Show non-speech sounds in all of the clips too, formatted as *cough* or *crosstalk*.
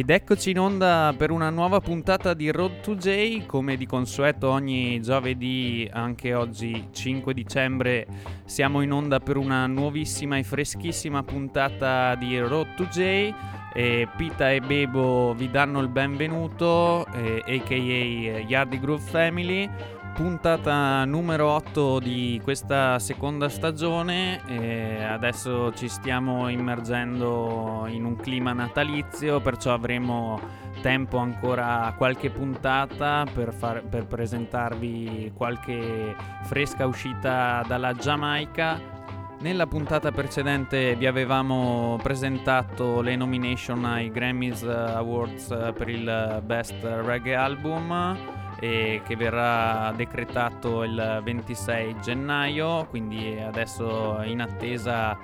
Ed eccoci in onda per una nuova puntata di Road to J, come di consueto ogni giovedì, anche oggi 5 dicembre, siamo in onda per una nuovissima e freschissima puntata di Road to J. E Pita e Bebo vi danno il benvenuto, eh, aka Yardi Groove Family puntata numero 8 di questa seconda stagione e adesso ci stiamo immergendo in un clima natalizio perciò avremo tempo ancora qualche puntata per, far, per presentarvi qualche fresca uscita dalla Giamaica. Nella puntata precedente vi avevamo presentato le nomination ai Grammys Awards per il Best Reggae Album e che verrà decretato il 26 gennaio, quindi adesso in attesa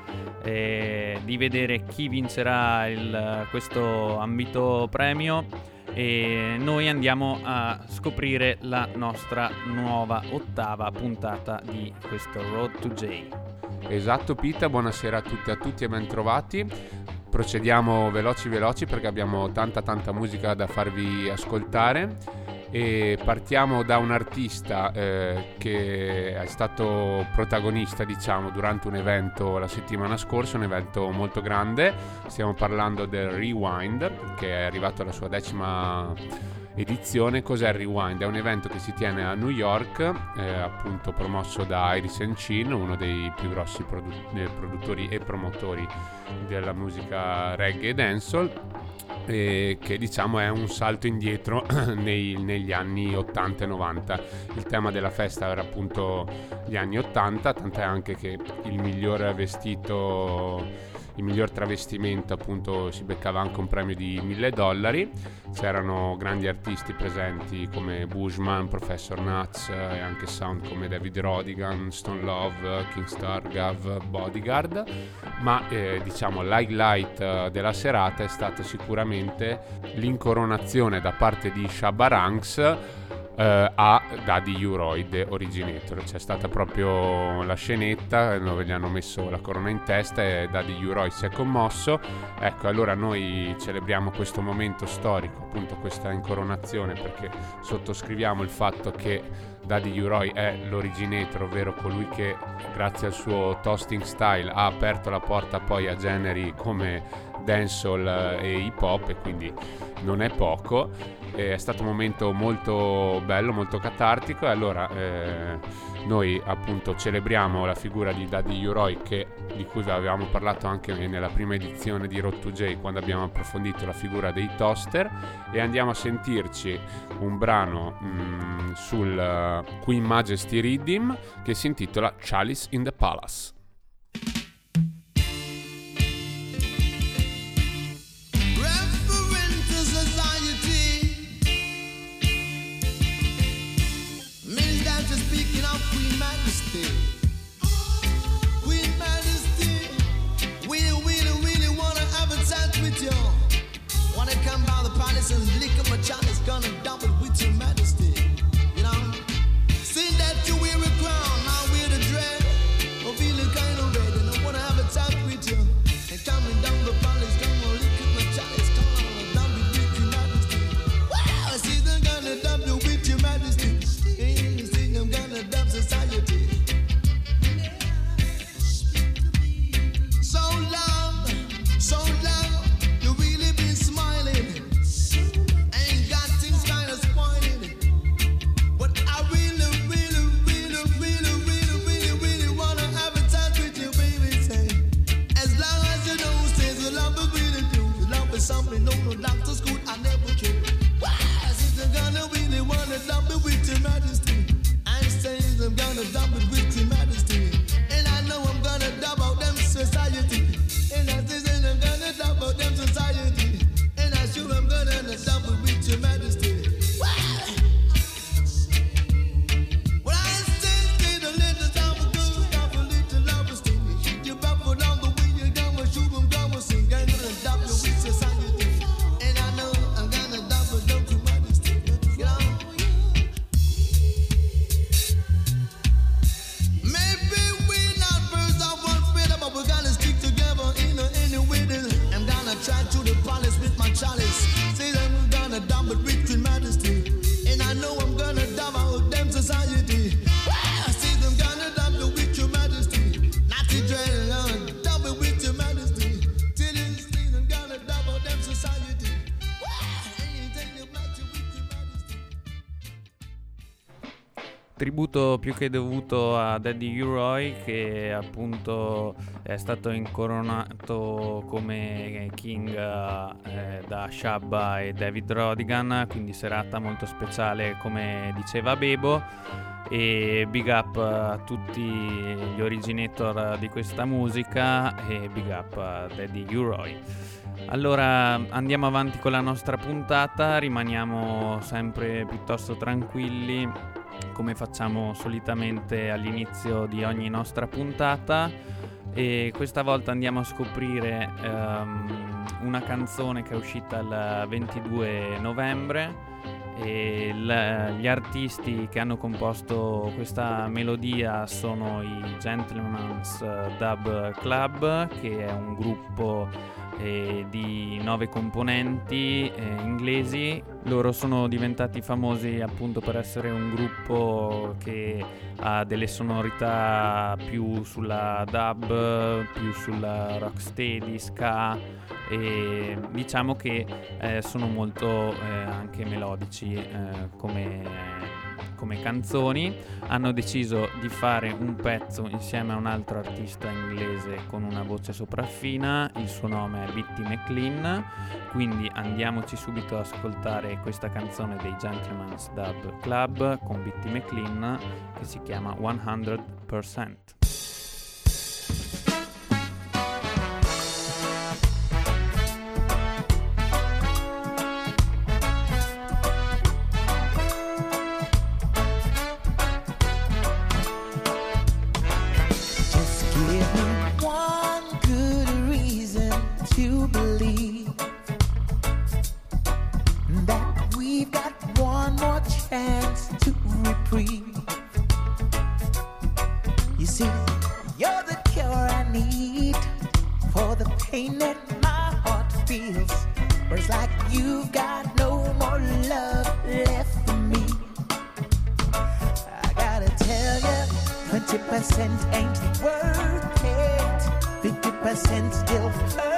eh, di vedere chi vincerà il, questo ambito premio e noi andiamo a scoprire la nostra nuova ottava puntata di questo Road to J. Esatto Pita, buonasera a tutti e a tutti e ben trovati. Procediamo veloci veloci perché abbiamo tanta tanta musica da farvi ascoltare e partiamo da un artista eh, che è stato protagonista diciamo durante un evento la settimana scorsa un evento molto grande. Stiamo parlando del Rewind che è arrivato alla sua decima edizione. Cos'è il Rewind? è un evento che si tiene a New York eh, appunto promosso da Iris Chin uno dei più grossi produ- eh, produttori e promotori della musica reggae e dancehall eh, che diciamo è un salto indietro *clears throat* nei, negli anni 80 e 90. Il tema della festa era appunto gli anni 80, tant'è anche che il miglior vestito il miglior travestimento appunto si beccava anche un premio di 1000 dollari. C'erano grandi artisti presenti come Bushman, Professor Nuts e anche sound come David Rodigan, Stone Love, Kingstar, Gav, Bodyguard. Ma eh, diciamo l'highlight eh, della serata è stata sicuramente l'incoronazione da parte di Shabba Ranks Uh, a Daddy Uroid Originator. C'è stata proprio la scenetta dove gli hanno messo la corona in testa e Daddy Uroid si è commosso. Ecco, allora noi celebriamo questo momento storico, appunto questa incoronazione, perché sottoscriviamo il fatto che Daddy Uroy è l'originator, ovvero colui che grazie al suo toasting style ha aperto la porta poi a generi come dancehall e hip hop e quindi non è poco è stato un momento molto bello, molto catartico e allora eh, noi appunto celebriamo la figura di Daddy Uroi che, di cui vi avevamo parlato anche nella prima edizione di Road to J quando abbiamo approfondito la figura dei toaster e andiamo a sentirci un brano mh, mm, sul uh, Queen Majesty Rhythm che si intitola Chalice in the Palace. gonna dump più che dovuto a Daddy U-Roy che appunto è stato incoronato come King eh, da Shabba e David Rodigan, quindi serata molto speciale come diceva Bebo e big up a tutti gli originator di questa musica e big up a Daddy U-Roy. Allora andiamo avanti con la nostra puntata, rimaniamo sempre piuttosto tranquilli come facciamo solitamente all'inizio di ogni nostra puntata. E questa volta andiamo a scoprire um, una canzone che è uscita il 22 novembre. E l- gli artisti che hanno composto questa melodia sono i Gentleman's Dub Club che è un gruppo eh, di nove componenti eh, inglesi. Loro sono diventati famosi appunto per essere un gruppo che ha delle sonorità più sulla dub, più sulla rocksteady, ska e diciamo che eh, sono molto eh, anche melodici eh, come come canzoni, hanno deciso di fare un pezzo insieme a un altro artista inglese con una voce sopraffina, il suo nome è Bitty McLean, quindi andiamoci subito ad ascoltare questa canzone dei Gentleman's Dub Club con Bitty McLean che si chiama 100%. You see, you're the cure I need for the pain that my heart feels. But it's like you've got no more love left for me. I gotta tell you, 20% ain't worth it, 50% still.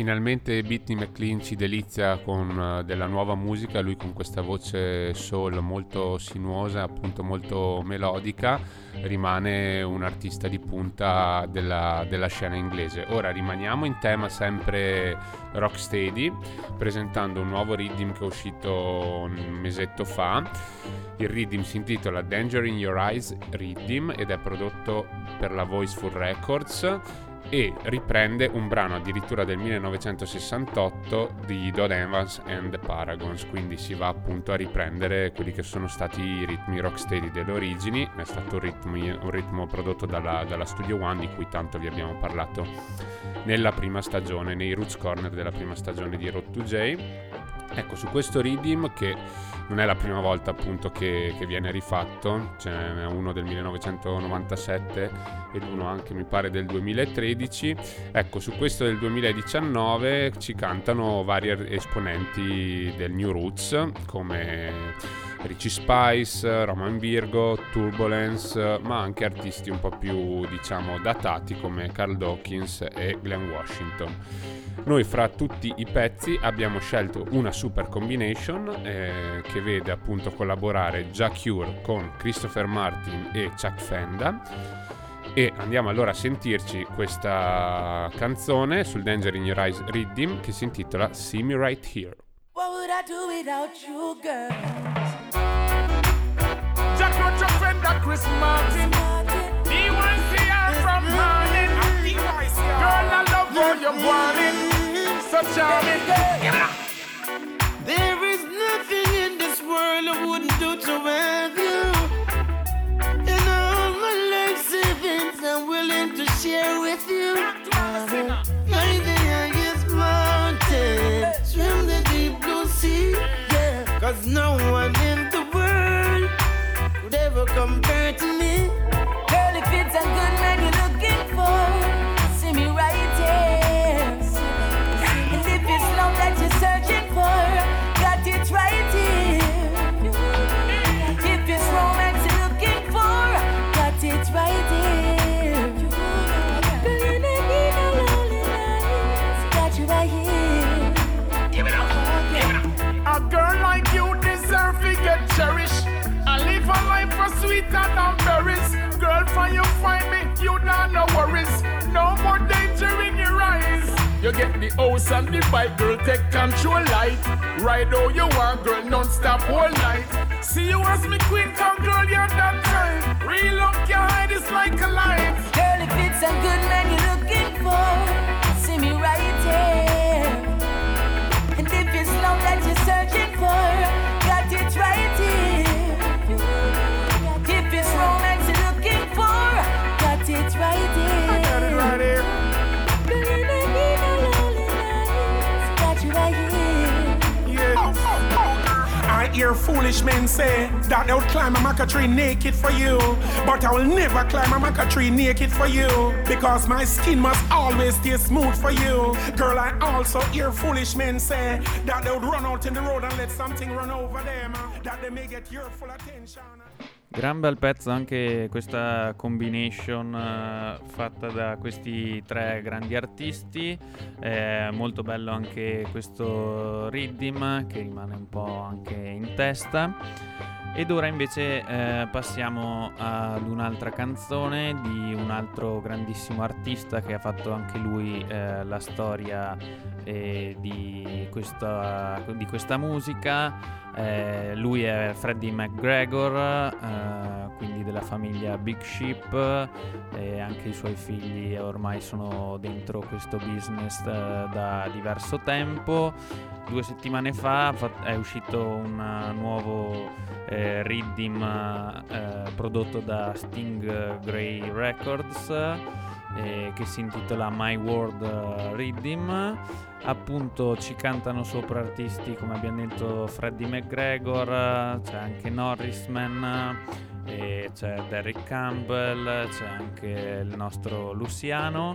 Finalmente Bitty McLean ci delizia con uh, della nuova musica, lui con questa voce soul molto sinuosa, appunto molto melodica, rimane un artista di punta della, della scena inglese. Ora rimaniamo in tema sempre rocksteady, presentando un nuovo rhythm che è uscito un mesetto fa. Il rhythm si intitola Danger in Your Eyes Rhythm ed è prodotto per la Voiceful Records e riprende un brano addirittura del 1968 di Dodd Evans and the Paragons, quindi si va appunto a riprendere quelli che sono stati i ritmi rocksteady delle origini, è stato un, ritmi, un ritmo prodotto dalla, dalla, Studio One di cui tanto vi abbiamo parlato nella prima stagione, nei Roots Corner della prima stagione di Road to J. Ecco, su questo rhythm che non è la prima volta appunto che, che viene rifatto, ce n'è uno del 1997 ed uno anche mi pare del 2013. Ecco, su questo del 2019 ci cantano vari esponenti del New Roots come Richie Spice, Roman Virgo, Turbulence, ma anche artisti un po' più diciamo datati come Carl Dawkins e Glenn Washington. Noi fra tutti i pezzi abbiamo scelto una super combination eh, che che vede appunto collaborare Jack Cure con Christopher Martin e Chuck Fenda. E andiamo allora a sentirci questa canzone sul Danger in Your Eyes Rhythm che si intitola See Me Right Here. What would I do without you, girl? Jack Chuck Fenda, Chris Martin. He wants to hear from morning. Girl, I love how you're warning. So charming. There is nothing world I wouldn't do to have you. And all my life savings I'm willing to share with you. Climb the highest mountain, swim the deep blue sea. Yeah, cause no one in the world could ever compare to me. Girl, you find me, you don't no worries. No more danger in your eyes. You get the house and the bike, girl, take control light. Ride how you want, girl, non-stop all night. See you as me queen, come girl, you're that time. Real up your hide is like a light. Girl, if it's a good man you're looking hear foolish men say that they would climb a maca tree naked for you. But I will never climb a maca tree naked for you. Because my skin must always stay smooth for you. Girl, I also hear foolish men say that they would run out in the road and let something run over them. Uh, that they may get your full attention. Gran bel pezzo anche questa combination eh, fatta da questi tre grandi artisti, Eh, molto bello anche questo rhythm che rimane un po' anche in testa. Ed ora invece eh, passiamo ad un'altra canzone di un altro grandissimo artista che ha fatto anche lui eh, la storia eh, di, questa, di questa musica. Eh, lui è Freddie McGregor, eh, quindi della famiglia Big Ship e anche i suoi figli ormai sono dentro questo business eh, da diverso tempo. Due settimane fa è uscito un eh, nuovo eh, Riddim eh, prodotto da Sting Grey Records eh, che si intitola My World eh, Riddim appunto ci cantano sopra artisti come abbiamo detto Freddie McGregor c'è anche Norrisman e c'è Derrick Campbell c'è anche il nostro Luciano.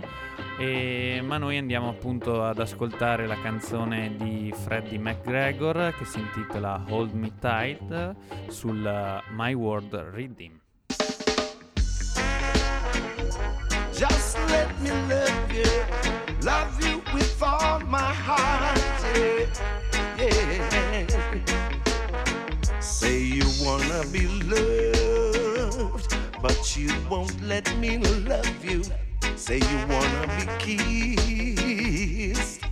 E- ma noi andiamo appunto ad ascoltare la canzone di Freddie McGregor che si intitola Hold Me Tight sul eh, My World Redeem let me love you, love you with all my heart. Yeah, yeah. Say you wanna be loved, but you won't let me love you. Say you wanna be kissed.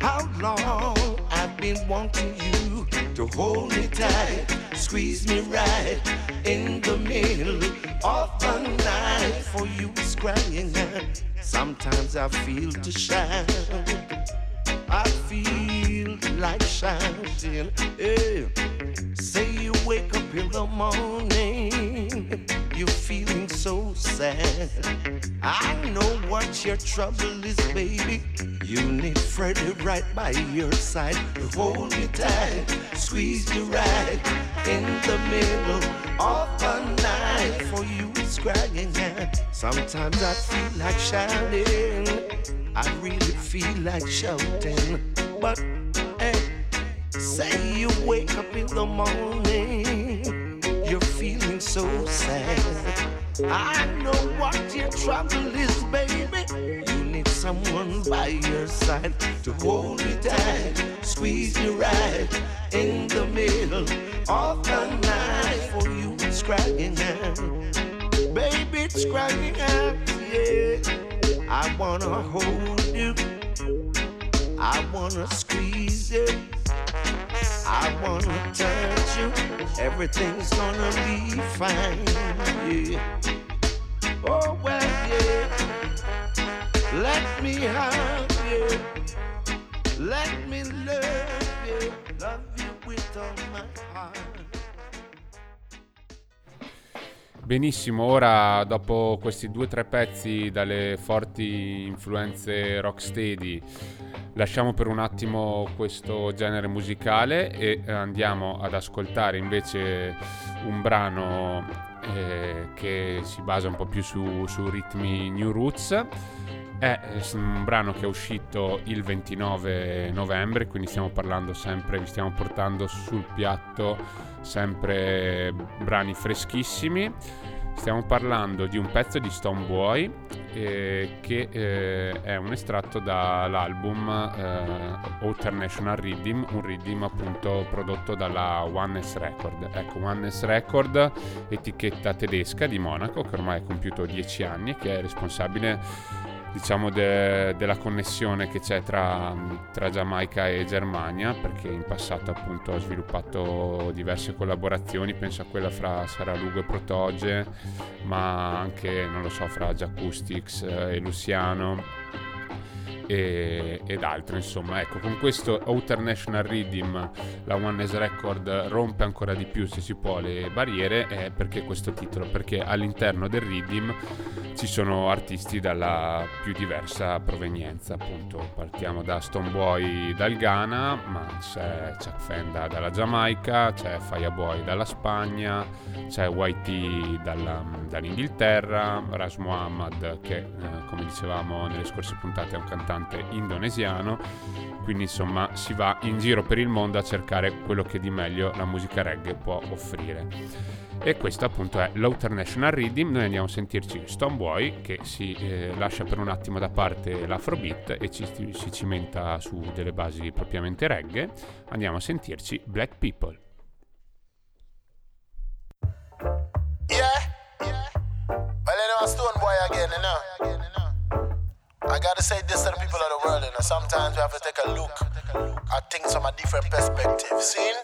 How long I've been wanting you to hold me tight, squeeze me right in the middle of the night. For you is crying. Sometimes I feel to shout. I feel like shouting. Yeah. Say you wake up in the morning, you're feeling so sad. I know what your trouble is, baby. You need Freddie right by your side hold you tight, squeeze you right in the middle of the night. For you, it's crying. Sometimes I feel like shouting. I really feel like shouting, but hey, say you wake up in the morning, you're feeling so sad. I know what your trouble is, baby, you need someone by your side to hold you tight, squeeze you right in the middle of the night. For you, it's crying out, baby, it's crying out, yeah. I wanna hold you, I wanna squeeze you. I wanna touch you. Everything's gonna be fine. Yeah. Oh well, yeah. Let me have you. Let me love you. Love you with all my heart. Benissimo, ora dopo questi due o tre pezzi dalle forti influenze rocksteady lasciamo per un attimo questo genere musicale e andiamo ad ascoltare invece un brano eh, che si basa un po' più su, su ritmi New Roots. È un brano che è uscito il 29 novembre, quindi stiamo parlando sempre, vi stiamo portando sul piatto sempre brani freschissimi. Stiamo parlando di un pezzo di Stoneboy eh, che eh, è un estratto dall'album eh, Outer National Rhythm, un rhythm appunto prodotto dalla Oneness Record. Ecco, Oneness Record, etichetta tedesca di Monaco che ormai ha compiuto 10 anni, che è responsabile diciamo de- della connessione che c'è tra, tra, Giamaica e Germania perché in passato appunto ha sviluppato diverse collaborazioni penso a quella fra Sara Lugo e Protoge ma anche non lo so fra Jacoustics e Luciano e, ed altro insomma. Ecco con questo Outer National Rhythm la One S Record rompe ancora di più se si può le barriere. Eh, perché questo titolo? Perché all'interno del Rhythm ci sono artisti dalla più diversa provenienza appunto. Partiamo da Stoneboy dal Ghana ma c'è Chuck Fenda dalla Giamaica c'è Fireboy dalla Spagna c'è YT dalla, dall'Inghilterra Ras Muhammad che eh, come dicevamo nelle scorse puntate è un cantante cantante indonesiano, quindi insomma si va in giro per il mondo a cercare quello che di meglio la musica reggae può offrire. E questo appunto è l'Outer National Rhythm, noi andiamo a sentirci Stoneboy che si eh, lascia per un attimo da parte l'afrobeat e ci, si cimenta su delle basi propriamente reggae, andiamo a sentirci Black People. Yeah, yeah. Well, I gotta say this to the people of the world, and sometimes we have to take a look at things from a different perspective. Seen?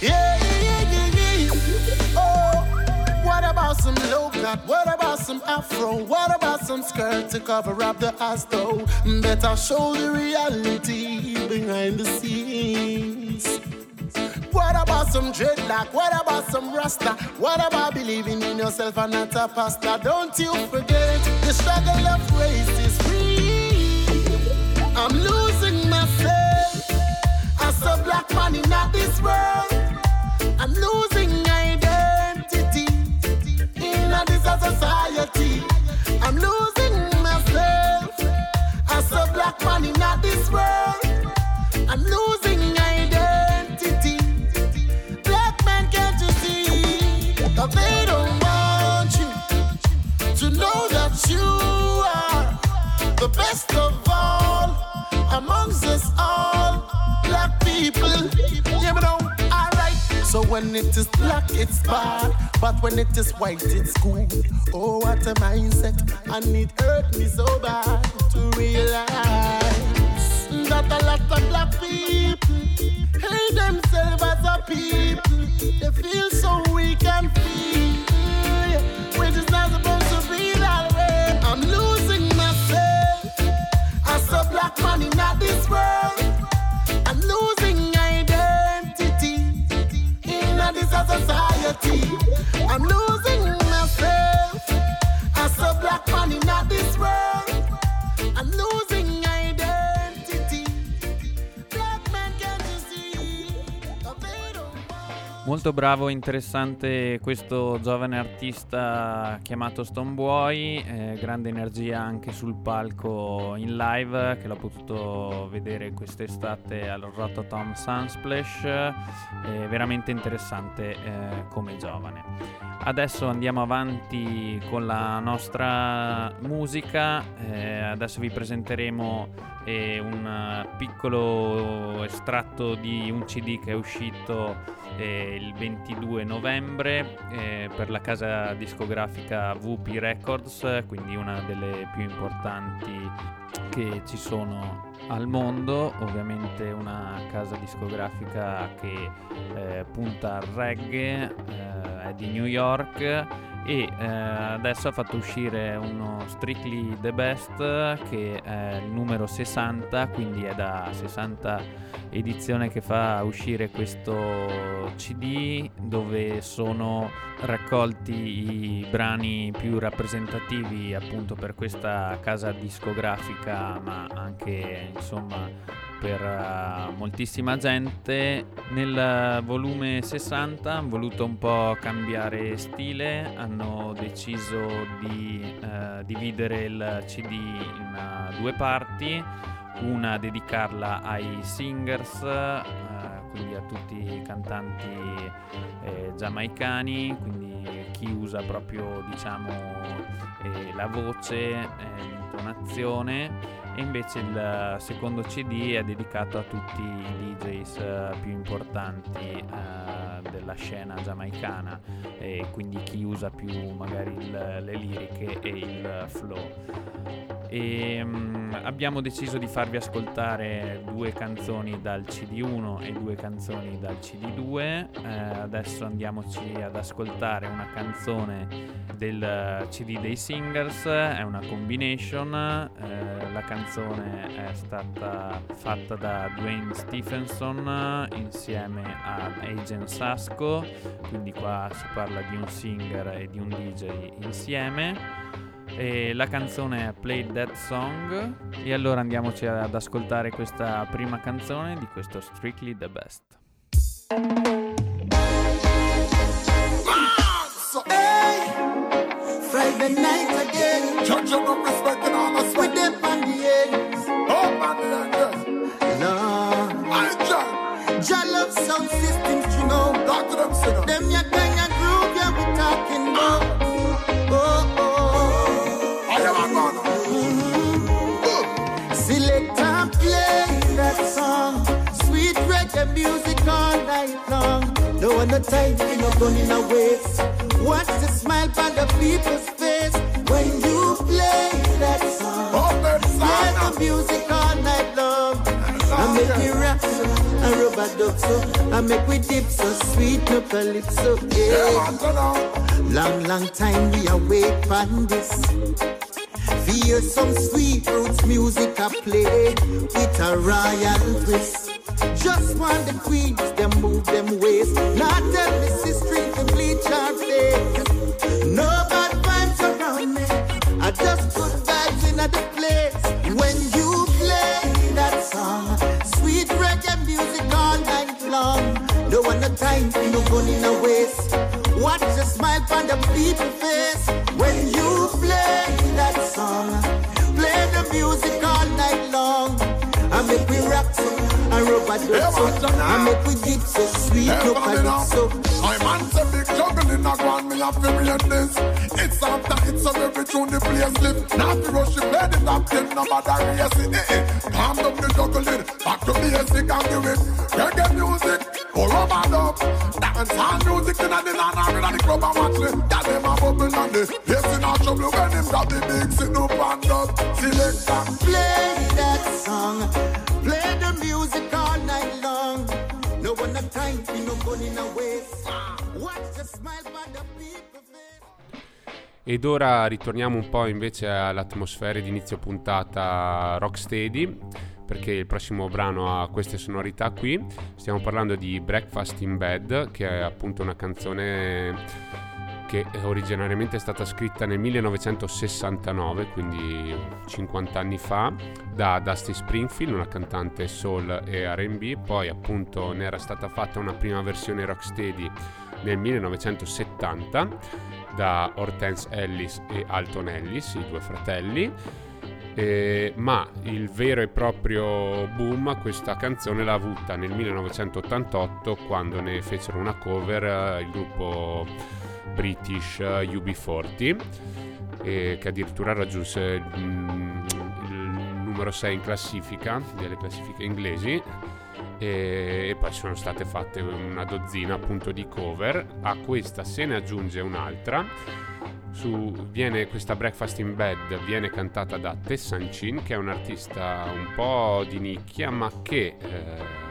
Yeah, yeah, yeah, yeah. Oh, what about some low cut? What about some afro? What about some skirt to cover up the ass though? Better show the reality behind the scenes. What about some dreadlock? What about some rasta? What about believing in yourself and not a pasta? Don't you forget the struggle of race is free. I'm losing myself as a black man in this world. I'm losing my identity in this society. I'm losing best of all amongst us all, black people. Yeah, but no, alright. So when it is black, it's bad, but when it is white, it's good. Oh, what a mindset, and it hurt me so bad to realize that a lot of black people hate themselves as a people. They feel so weak and feel, which is not supposed black man in this world. I'm losing identity in this society. I'm losing myself molto bravo e interessante questo giovane artista chiamato Stoneboy, eh, grande energia anche sul palco in live che l'ho potuto vedere quest'estate al Rototom Sunsplash, eh, veramente interessante eh, come giovane. Adesso andiamo avanti con la nostra musica, eh, adesso vi presenteremo eh, un piccolo estratto di un CD che è uscito eh, il 22 novembre eh, per la casa discografica VP Records, quindi una delle più importanti che ci sono al mondo, ovviamente una casa discografica che eh, punta al reggae, eh, è di New York e eh, adesso ha fatto uscire uno Strictly The Best che è il numero 60, quindi è da 60 edizione che fa uscire questo CD dove sono raccolti i brani più rappresentativi appunto per questa casa discografica ma anche insomma per uh, moltissima gente. Nel volume 60 hanno voluto un po' cambiare stile hanno deciso di uh, dividere il CD in uh, due parti. Una dedicarla ai singers, quindi a tutti i cantanti eh, giamaicani, quindi chi usa proprio diciamo eh, la voce, eh, l'intonazione e invece il secondo CD è dedicato a tutti i DJs eh, più importanti eh, della scena giamaicana. E quindi chi usa più magari il, le liriche e il flow. E um, abbiamo deciso di farvi ascoltare due canzoni dal CD1 e due canzoni dal CD2 eh, adesso andiamoci ad ascoltare una canzone del CD dei Singers. È una combination la canzone è stata fatta da Dwayne Stephenson insieme a Agent Sasco quindi qua si parla di un singer e di un DJ insieme e la canzone è Play That Song e allora andiamoci ad ascoltare questa prima canzone di questo Strictly the Best. Friday night again. Them on the ends. Oh, man, the Lord. I love sound systems, you know. Talk to them, sinner. Them ya kind of group, yeah, we talking about. Oh, oh. I am a gunner. Select and play that song. Sweet reggae music all night long. No one no time, we no gun in a waste. Watch the smile on the people's face when you play the music all night long. I make me rap so, I rub a duck so, I make we dip so sweet no calypso. Yeah, Yeah. man, turn on. Long, long time we await for this. Feel some sweet roots music I play with a royal twist. Just want the queens, them move them ways. Not tell me string to bleach our face. No bad vibes around me. I just put vibes in the place. No one no time, no gun in a waste. Watch the smile on the people face when you play that song. Play the music all night long. I make we rock so, I rub a so, I make we dip so sweet, no so. I a me read this. It's after it's so every tune the place lift. Not to rush it, play the no matter race it. Calm down the juggling, back to basic and give it. Reggae music, or rubber dub. Dance hall music in the land, or in the club and watch it. That them a bubble and the place in a trouble when them got the big sit up and up. Select and Play that song, play the music all night. Ed ora ritorniamo un po' invece all'atmosfera di inizio puntata rocksteady perché il prossimo brano ha queste sonorità qui. Stiamo parlando di Breakfast in Bed, che è appunto una canzone che originariamente è stata scritta nel 1969, quindi 50 anni fa, da Dusty Springfield, una cantante soul e RB, poi appunto ne era stata fatta una prima versione rocksteady nel 1970 da Hortense Ellis e Alton Ellis, i due fratelli. Eh, ma il vero e proprio boom questa canzone l'ha avuta nel 1988 quando ne fecero una cover eh, il gruppo British eh, UB40 eh, che addirittura raggiunse mm, il numero 6 in classifica delle classifiche inglesi e, poi sono state fatte una dozzina appunto di cover. A questa se ne aggiunge un'altra. Su, viene, questa Breakfast in Bed viene cantata da Tessan Chin che è un artista un po' di nicchia ma che eh,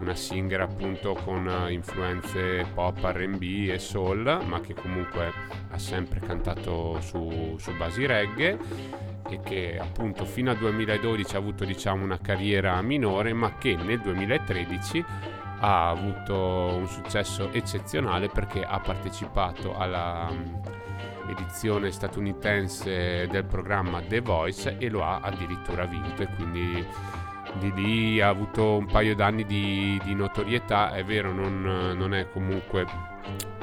una singer appunto con influenze pop, RB e soul ma che comunque ha sempre cantato su, su basi reggae e che appunto fino al 2012 ha avuto diciamo una carriera minore ma che nel 2013 ha avuto un successo eccezionale perché ha partecipato alla um, edizione statunitense del programma The Voice e lo ha addirittura vinto e quindi di lì ha avuto un paio d'anni di, di notorietà è vero non, non è comunque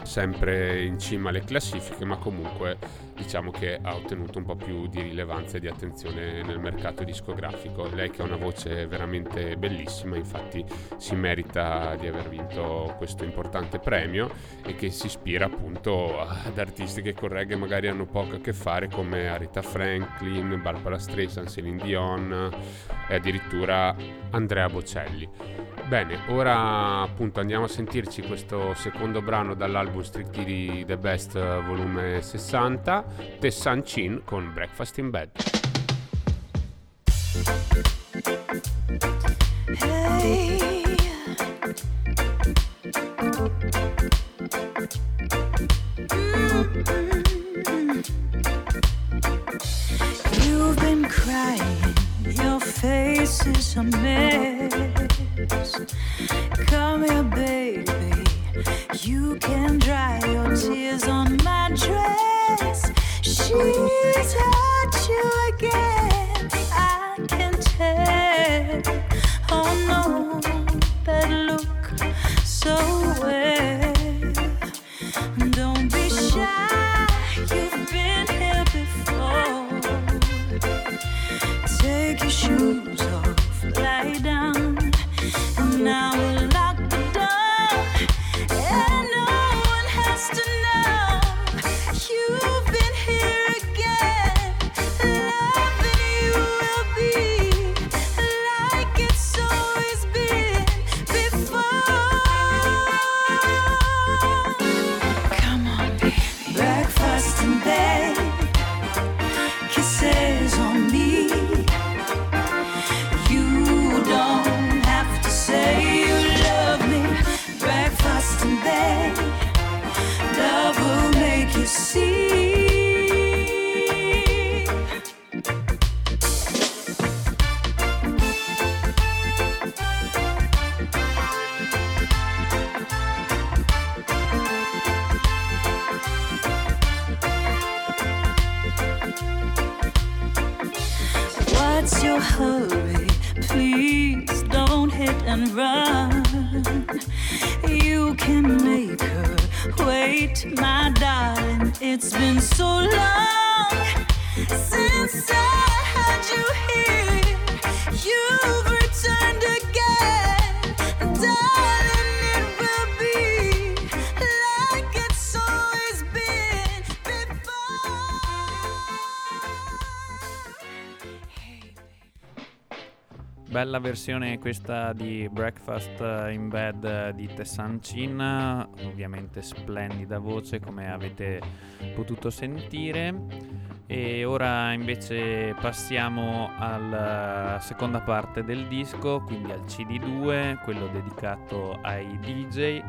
sempre in cima alle classifiche, ma comunque diciamo che ha ottenuto un po' più di rilevanza e di attenzione nel mercato discografico. Lei che ha una voce veramente bellissima, infatti si merita di aver vinto questo importante premio e che si ispira appunto ad artisti che con reggae magari hanno poco a che fare come Aretha Franklin, Barbara Streisand, Celine Dion e addirittura Andrea Bocelli. Bene, ora appunto andiamo a sentirci questo secondo brano dall'album Strictly The Best volume 60, The Sun Chin con Breakfast in Bed. Hey. You've been crying, your face is a mess. Come here, baby. You can dry your tears on my dress. She's hurt you again. I can tell. Oh no, since I had you here. You've returned again, Bella versione questa di Breakfast in Bed di Tessan ovviamente splendida voce come avete potuto sentire. E ora invece passiamo alla seconda parte del disco, quindi al CD2, quello dedicato ai DJ.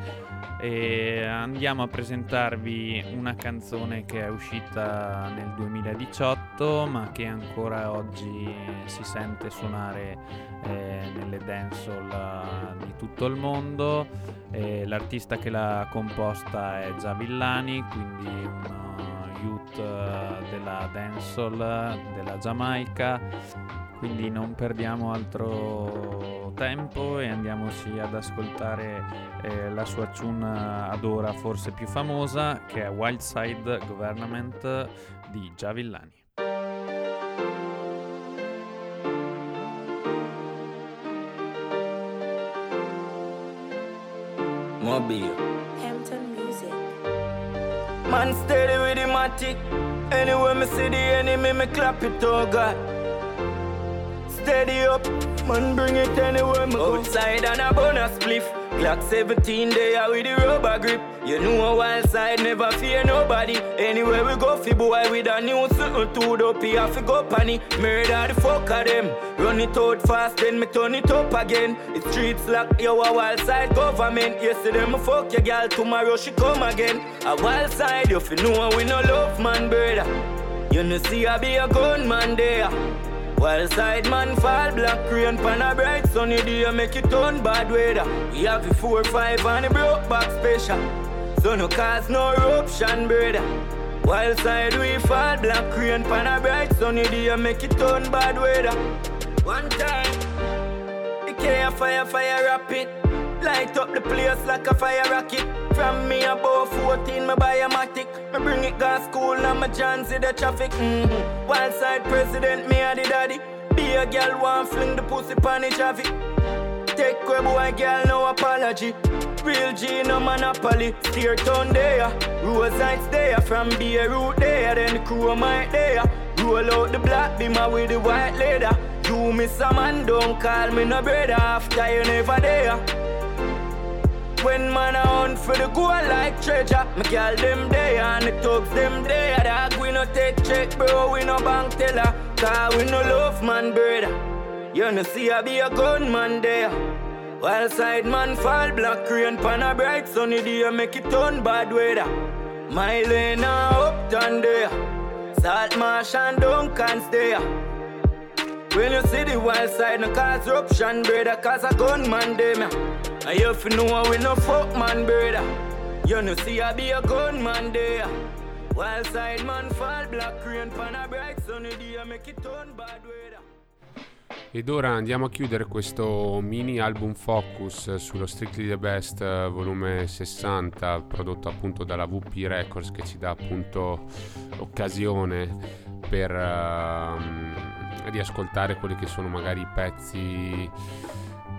E andiamo a presentarvi una canzone che è uscita nel 2018, ma che ancora oggi si sente suonare eh, nelle dancehall eh, di tutto il mondo. E l'artista che l'ha composta è Già Villani, quindi un youth eh, della dancehall della Giamaica quindi non perdiamo altro tempo e andiamoci ad ascoltare eh, la sua tune ad ora forse più famosa che è Wildside Government di Giavillani. Mobile Hampton Music. Man steady with the matic. Anywhere me see the enemy, me clap it, oh God. Steady up, man, bring it anywhere me go. Outside and a bonus spliff. Glock 17 there with the rubber grip. You know a wild side never fear nobody. Anywhere we go, fi boy with a new to up, he have to go panny. Murder the fuck of them. Run it out fast, then me turn it up again. It's streets like yo a wild side government. Yesterday me fuck your girl, tomorrow she come again. A wild side, you fi know we no love man, brother. You know see I be a gunman there. While side man fall black rain pan a bright sunny day make it turn bad weather. We have the four five and the broke back special. So no cause no eruption, brother. While side we fall black rain pan a bright sunny day make it turn bad weather. One time, the care fire fire rapid. Light up the place like a fire rocket. From me above 14, me buy a matic. Me bring it to school and my chance see the traffic. Mm-hmm. Wild side president, me a the daddy. Be a girl, want fling the pussy pan the traffic. Take away boy, girl, no apology. Real G, no monopoly. Steer town there. Rose Heights there. From Beirut there. Then the crew might there. Roll out the black beamer with the white leather. You miss a man, don't call me no brother after you never there. When man a hunt for the gold like treasure, me girl them there and the thugs them there. Dog we no take check, bro, we no bank teller. Cause we no love man, brother. You no see I be a gunman there. While side man fall black rain pan a bright sunny day make it turn bad weather. My lane a uptown there. Salt marsh and Duncan's there. When you see the wild side, no cause eruption, brother, cause a gunman there, and you know we no fuck man, brother. You no see I be a gunman there. Wild side man fall black rain pan a bright sunny day make it turn bad weather. Ed ora andiamo a chiudere questo mini album Focus sullo Strictly the Best volume 60 prodotto appunto dalla VP Records che ci dà appunto occasione per uh, riascoltare quelli che sono magari i pezzi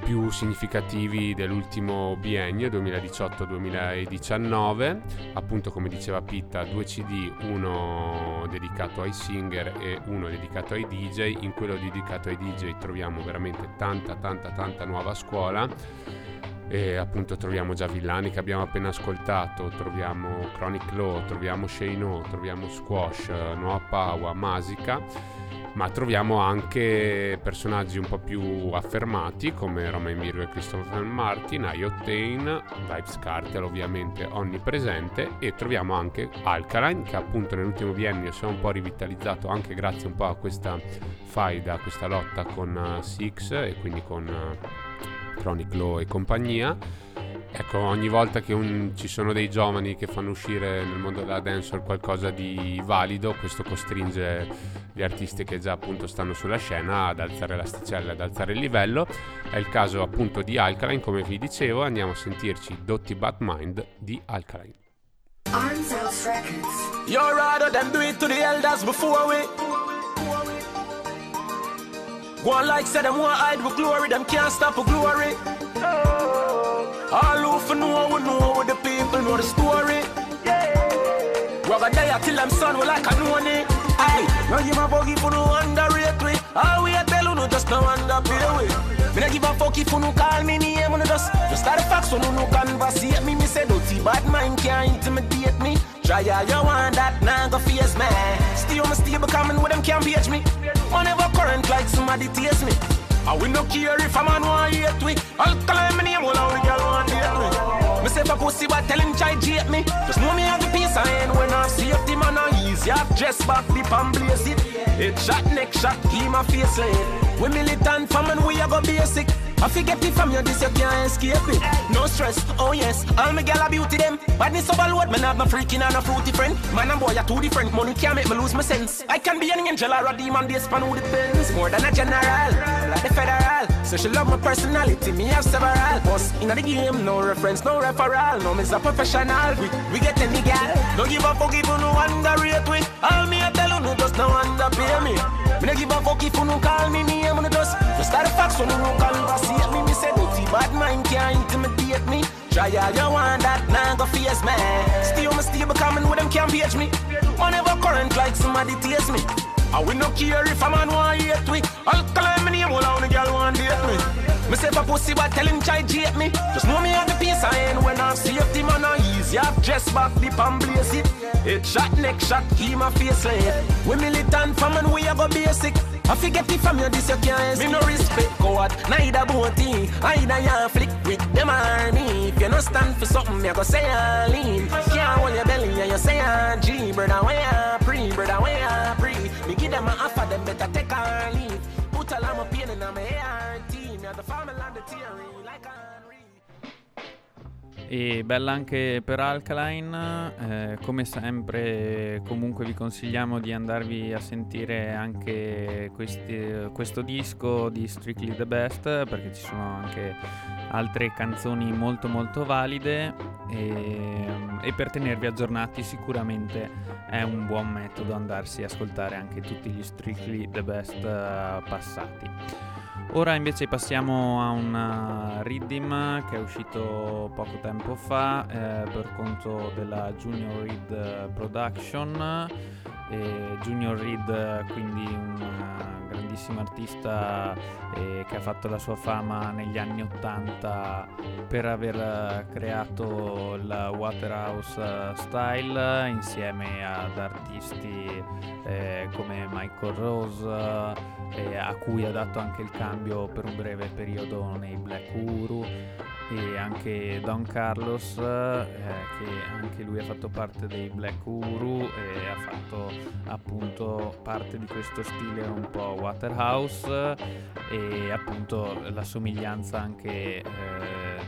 più significativi dell'ultimo biennio 2018-2019 appunto come diceva Pitta due cd uno dedicato ai singer e uno dedicato ai DJ in quello dedicato ai DJ troviamo veramente tanta tanta tanta nuova scuola. E appunto troviamo già Villani che abbiamo appena ascoltato, troviamo Chronic Law, troviamo Shane troviamo Squash, Noah Paua, Masica ma troviamo anche personaggi un po' più affermati come Romain Virgo e Christopher Martin, Ioctane, Vibes Cartel ovviamente onnipresente e troviamo anche Alkaline che appunto nell'ultimo biennio si è un po' rivitalizzato anche grazie un po' a questa faida, a questa lotta con uh, Six e quindi con uh, Chronic Law e compagnia Ecco, ogni volta che un, ci sono dei giovani che fanno uscire nel mondo della dancehall qualcosa di valido, questo costringe gli artisti che già appunto stanno sulla scena ad alzare l'asticella, ad alzare il livello. È il caso appunto di Alkaline, come vi dicevo, andiamo a sentirci Dotti Bad Mind di Alkaline. Arms Out Records. You're rather than do it to the elders before we. One like said them want hide with glory, them can't stop with glory. All who know, we know the people know the story. Rubber die till I'm son, we like a know it. Aye, now give a fuck if you no underrate me. All we tell you, no just no underpay we. Me not give a fuck if you no call me name, no just just start the facts, so no no conversate me. Me say dirty bad mind can't intimidate me. Try all you want that, now go face me. Stay on my stable coming with them can't page me. Whenever current like somebody taste me. I will not care if a man want hate me. I'll climb my name, all the girl want date me. Me say for pussy, but tell him try jate me. Just know me have the peace I ain't when I see the man I easy. Have dress back, lip and blaze it. It shot, neck shot, keep my face laid. We militant from and we are go basic. I forget it from you, this you can't escape it. No stress, oh yes, all me gal a beauty them. Badness what, man have my freaking and a fruity friend. Man and boy are two different, money can't make me lose my sense. I can be an angel or a demon, they span who depends. More than a general, like the federal. So she love my personality, me have several. Boss in the game, no reference, no referral. No, me's a professional. We, we get any gal. Don't give a fuck if you no underrate we. All me I tell you, no just no underpay me. Me give a fuck if you no call me name, no just just start the facts when you no conversate me. Me say dirty bad mind can't intimidate me. Try all you want that, now go face me. On my stable coming with them can't page me. Whenever current like somebody taste me. Ah, I will not care if a man want hate me. I'll climb my name, all on the girl want date me. Me say for pussy, but tell him try jate me. Just know me at the peace I ain't when I'm safety, man, I easy. I've dress back, dip and blaze it. It shot, neck shot, keep my face laid. We militant from and we a go basic. I forget it from you, this you can't Me no respect God, neither bounty. Either you flick with them army. If you no stand for something, me I go say I lean. Can't hold your belly, and you say I G. Brother, where I pre, brother, where I pre. Me give them a offer, them better take or leave. Put a lot of E bella anche per Alkaline, eh, come sempre comunque vi consigliamo di andarvi a sentire anche questi- questo disco di Strictly the Best perché ci sono anche altre canzoni molto molto valide e, e per tenervi aggiornati sicuramente è un buon metodo andarsi a ascoltare anche tutti gli Strictly the Best eh, passati. Ora invece passiamo a un uh, Riddim che è uscito poco tempo fa eh, per conto della Junior Reed eh, Production. E Junior Reed eh, quindi un grandissimo artista eh, che ha fatto la sua fama negli anni 80 per aver eh, creato il Waterhouse eh, Style insieme ad artisti eh, come Michael Rose eh, a cui ha dato anche il cambio per un breve periodo nei Black Uru. E anche Don Carlos eh, che anche lui ha fatto parte dei Black Uru e ha fatto appunto parte di questo stile un po' Waterhouse e appunto la somiglianza anche eh,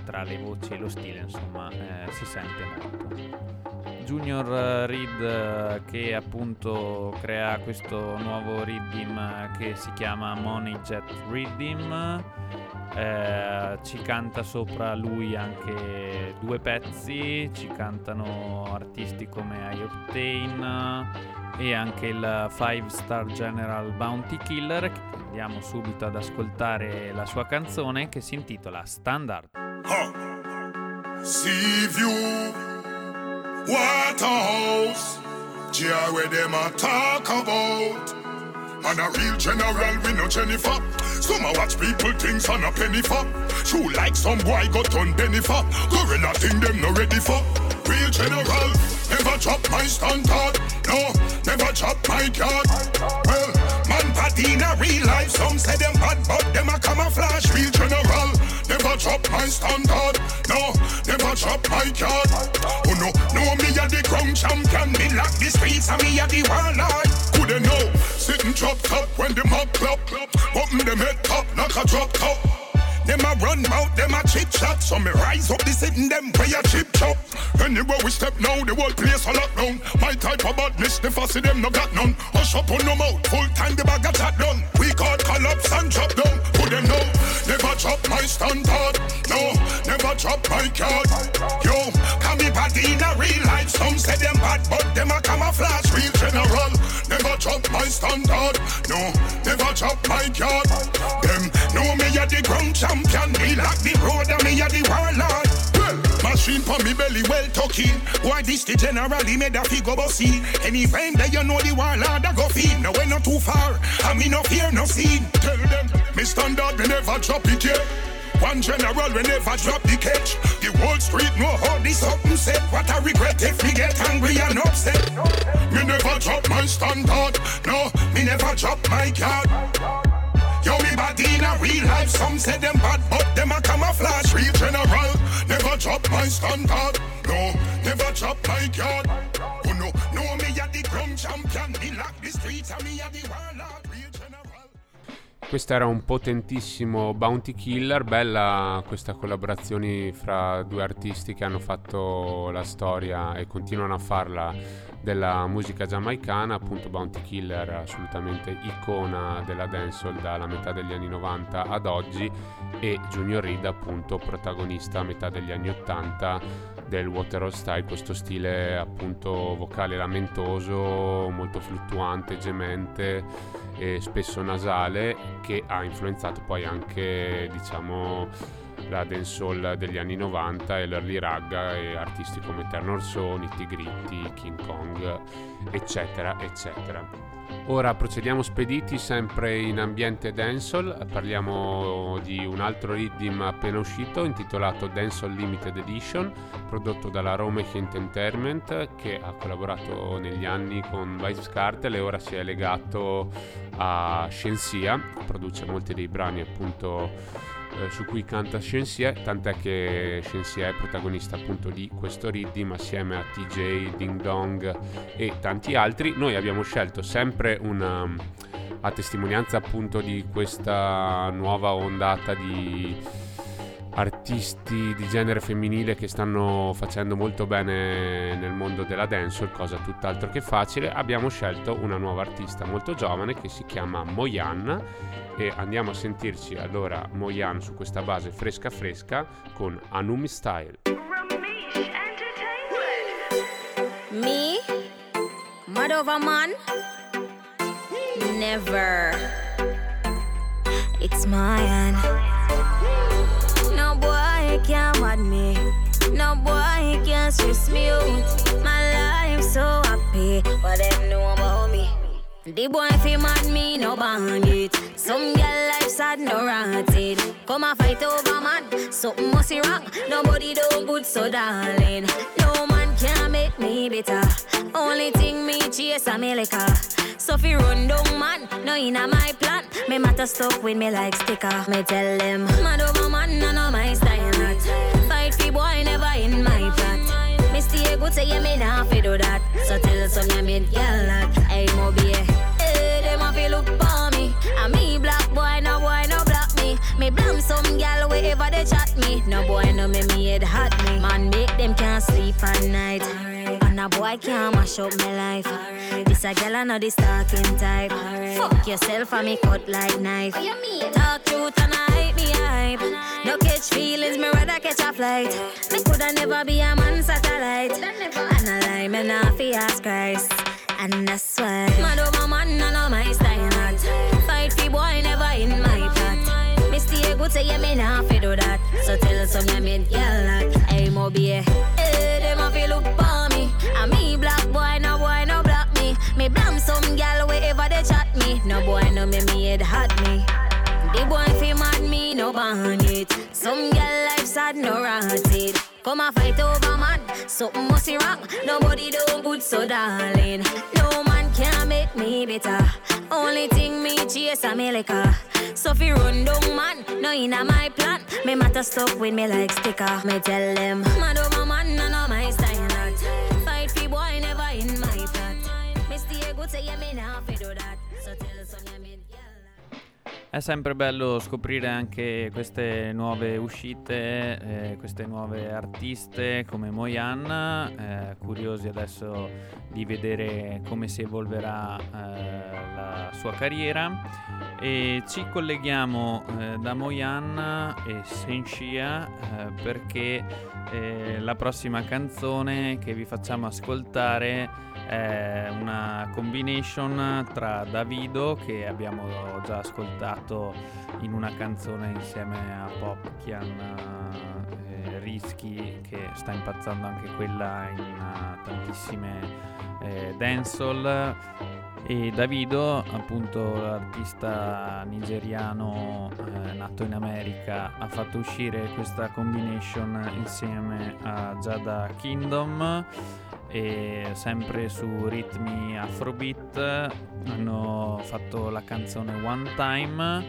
tra le voci e lo stile insomma eh, si sente molto Junior Reed eh, che appunto crea questo nuovo Riddim eh, che si chiama Money Jet Riddim eh, ci canta sopra lui anche due pezzi ci cantano artisti come iOctane e anche il 5 Star General Bounty Killer andiamo subito ad ascoltare la sua canzone che si intitola Standard. You, Waterhouse, Jah where them a talk about. And a real general, we no Jennifer. Some a watch people things on a penny for. True like some boy got on penny for. Gorilla thing them no ready for. Real general, never drop my standard. No, never drop my card. Well, party in a real life. Some say them bad, but them a camouflage. Real general, never drop my standard. No, never drop my card. Oh no, no me a the ground champion. Me lock the streets and me a the warlord. Coulda know, sitting drop top when the mob clap. Button them head top, knock a drop top. Them a run mouth, them a chit chat. So me rise up the sitting them pay a chip chop. Anywhere we step now, the whole place a lock down. My type of badness, the fussy them no got none. Hush up on no mouth, full time the bag a chat done. We got collapse and drop down. Put them know, never drop my standard. No, never drop my card. Yo, can be bad in a real life. Some say them bad, but them a camouflage. Real general, never drop my standard. No, never drop my card. Them know me a the ground champion. Me lock the road and me a the warlord. Well, Machine for me belly well tucking. Why this the generally made a figure bossy? Any time that you know the warlord I go feed. No way not too far. I me no fear no scene. Tell them me standard me never drop it yet. One general we never drop the catch. The whole street know how this something said. What I regret if we get angry and upset. Me never drop my standard. No, me never drop my card. Yo, me body in a real life. Some say them bad, but them a camouflage. Real general, never drop my standard. No, never drop my card. Oh no, no me a the ground champion. Me lock the streets and me a the warlord. Questo era un potentissimo Bounty Killer, bella questa collaborazione fra due artisti che hanno fatto la storia e continuano a farla della musica giamaicana, appunto Bounty Killer assolutamente icona della dancehall dalla metà degli anni 90 ad oggi e Junior Reed appunto protagonista a metà degli anni 80 del Waterhole Style, questo stile appunto vocale lamentoso, molto fluttuante, gemente e spesso nasale che ha influenzato poi anche diciamo la dancehall degli anni 90 e l'early ragga e artisti come Ternor So, Nitty Gritty, King Kong eccetera eccetera Ora procediamo spediti sempre in ambiente dancehall, parliamo di un altro riddim appena uscito intitolato Dancehall Limited Edition, prodotto dalla Romech Entertainment che ha collaborato negli anni con Vice Cartel e ora si è legato a Scienzia, produce molti dei brani appunto eh, su cui canta Shensia, tant'è che Shensia è protagonista appunto di questo riddim assieme a TJ, Ding Dong e tanti altri. Noi abbiamo scelto sempre una a testimonianza appunto di questa nuova ondata di artisti di genere femminile che stanno facendo molto bene nel mondo della dancehall, cosa tutt'altro che facile, abbiamo scelto una nuova artista molto giovane che si chiama Moyan e andiamo a sentirci allora Moyan su questa base fresca fresca con Anumi Style. Me? Mad over man? Never. It's Mayan. No can't mad me. No boy can stress me out. My life so happy. What them know about me? The boy fi mad me, no bandit. Some girl life sad, no rotted. Come a fight over man, something must be wrong. Nobody do good, so darling. No man can make me bitter. Only thing me chase a me liquor. So fi run down man, no inna my plan. Me matter stuck with me like sticker. Me tell them, mad over man, none of my style not. Fight fi boy, never in my plot. Me stay good, say yeah, me nah fi do that. So tell some ya made girl that. Hey, Moby, hey, them a fi look for me. And me black me. Blam some gal wherever they chat me. No boy, no me me head hot me. Man, make them can't sleep at night. And a boy can't mash up my life. This a gal I know this talking type. Fuck yourself and me cut like knife. Talk truth and I hate me hype. No catch feelings, me rather catch a flight. Me coulda never be a man satellite. And a lie, me nah fi ask Christ. And that's why Mad over man, none of my style not Fight fi boy, never in my Me stay good, say yeah, me nah fi do that So tell some ya made girl that Hey, Moby, hey, eh, them a fi look for me And me black boy, no boy, no block me Me blam some gal wherever they chat me No boy, no me, me head hot me the boy fi mad me, no bandit. Some girl life sad, no rotted. Come a fight over man, something must be wrong. Nobody do good, so darling. No man can make me bitter. Only thing me chase a me liquor. So fi run down man, no inna my plan. Me matter stuck with me like sticker. Me tell them, mad over man, none of my È sempre bello scoprire anche queste nuove uscite, eh, queste nuove artiste come Moyan, eh, curiosi adesso di vedere come si evolverà eh, la sua carriera. E ci colleghiamo eh, da Moyan e Senshia eh, perché eh, la prossima canzone che vi facciamo ascoltare è una combination tra Davido che abbiamo già ascoltato in una canzone insieme a Popkian eh, Rischi che sta impazzando anche quella in uh, tantissime eh, dancehall. E Davido, appunto l'artista nigeriano eh, nato in America, ha fatto uscire questa combination insieme a Jada Kingdom e sempre su ritmi afrobeat hanno fatto la canzone One Time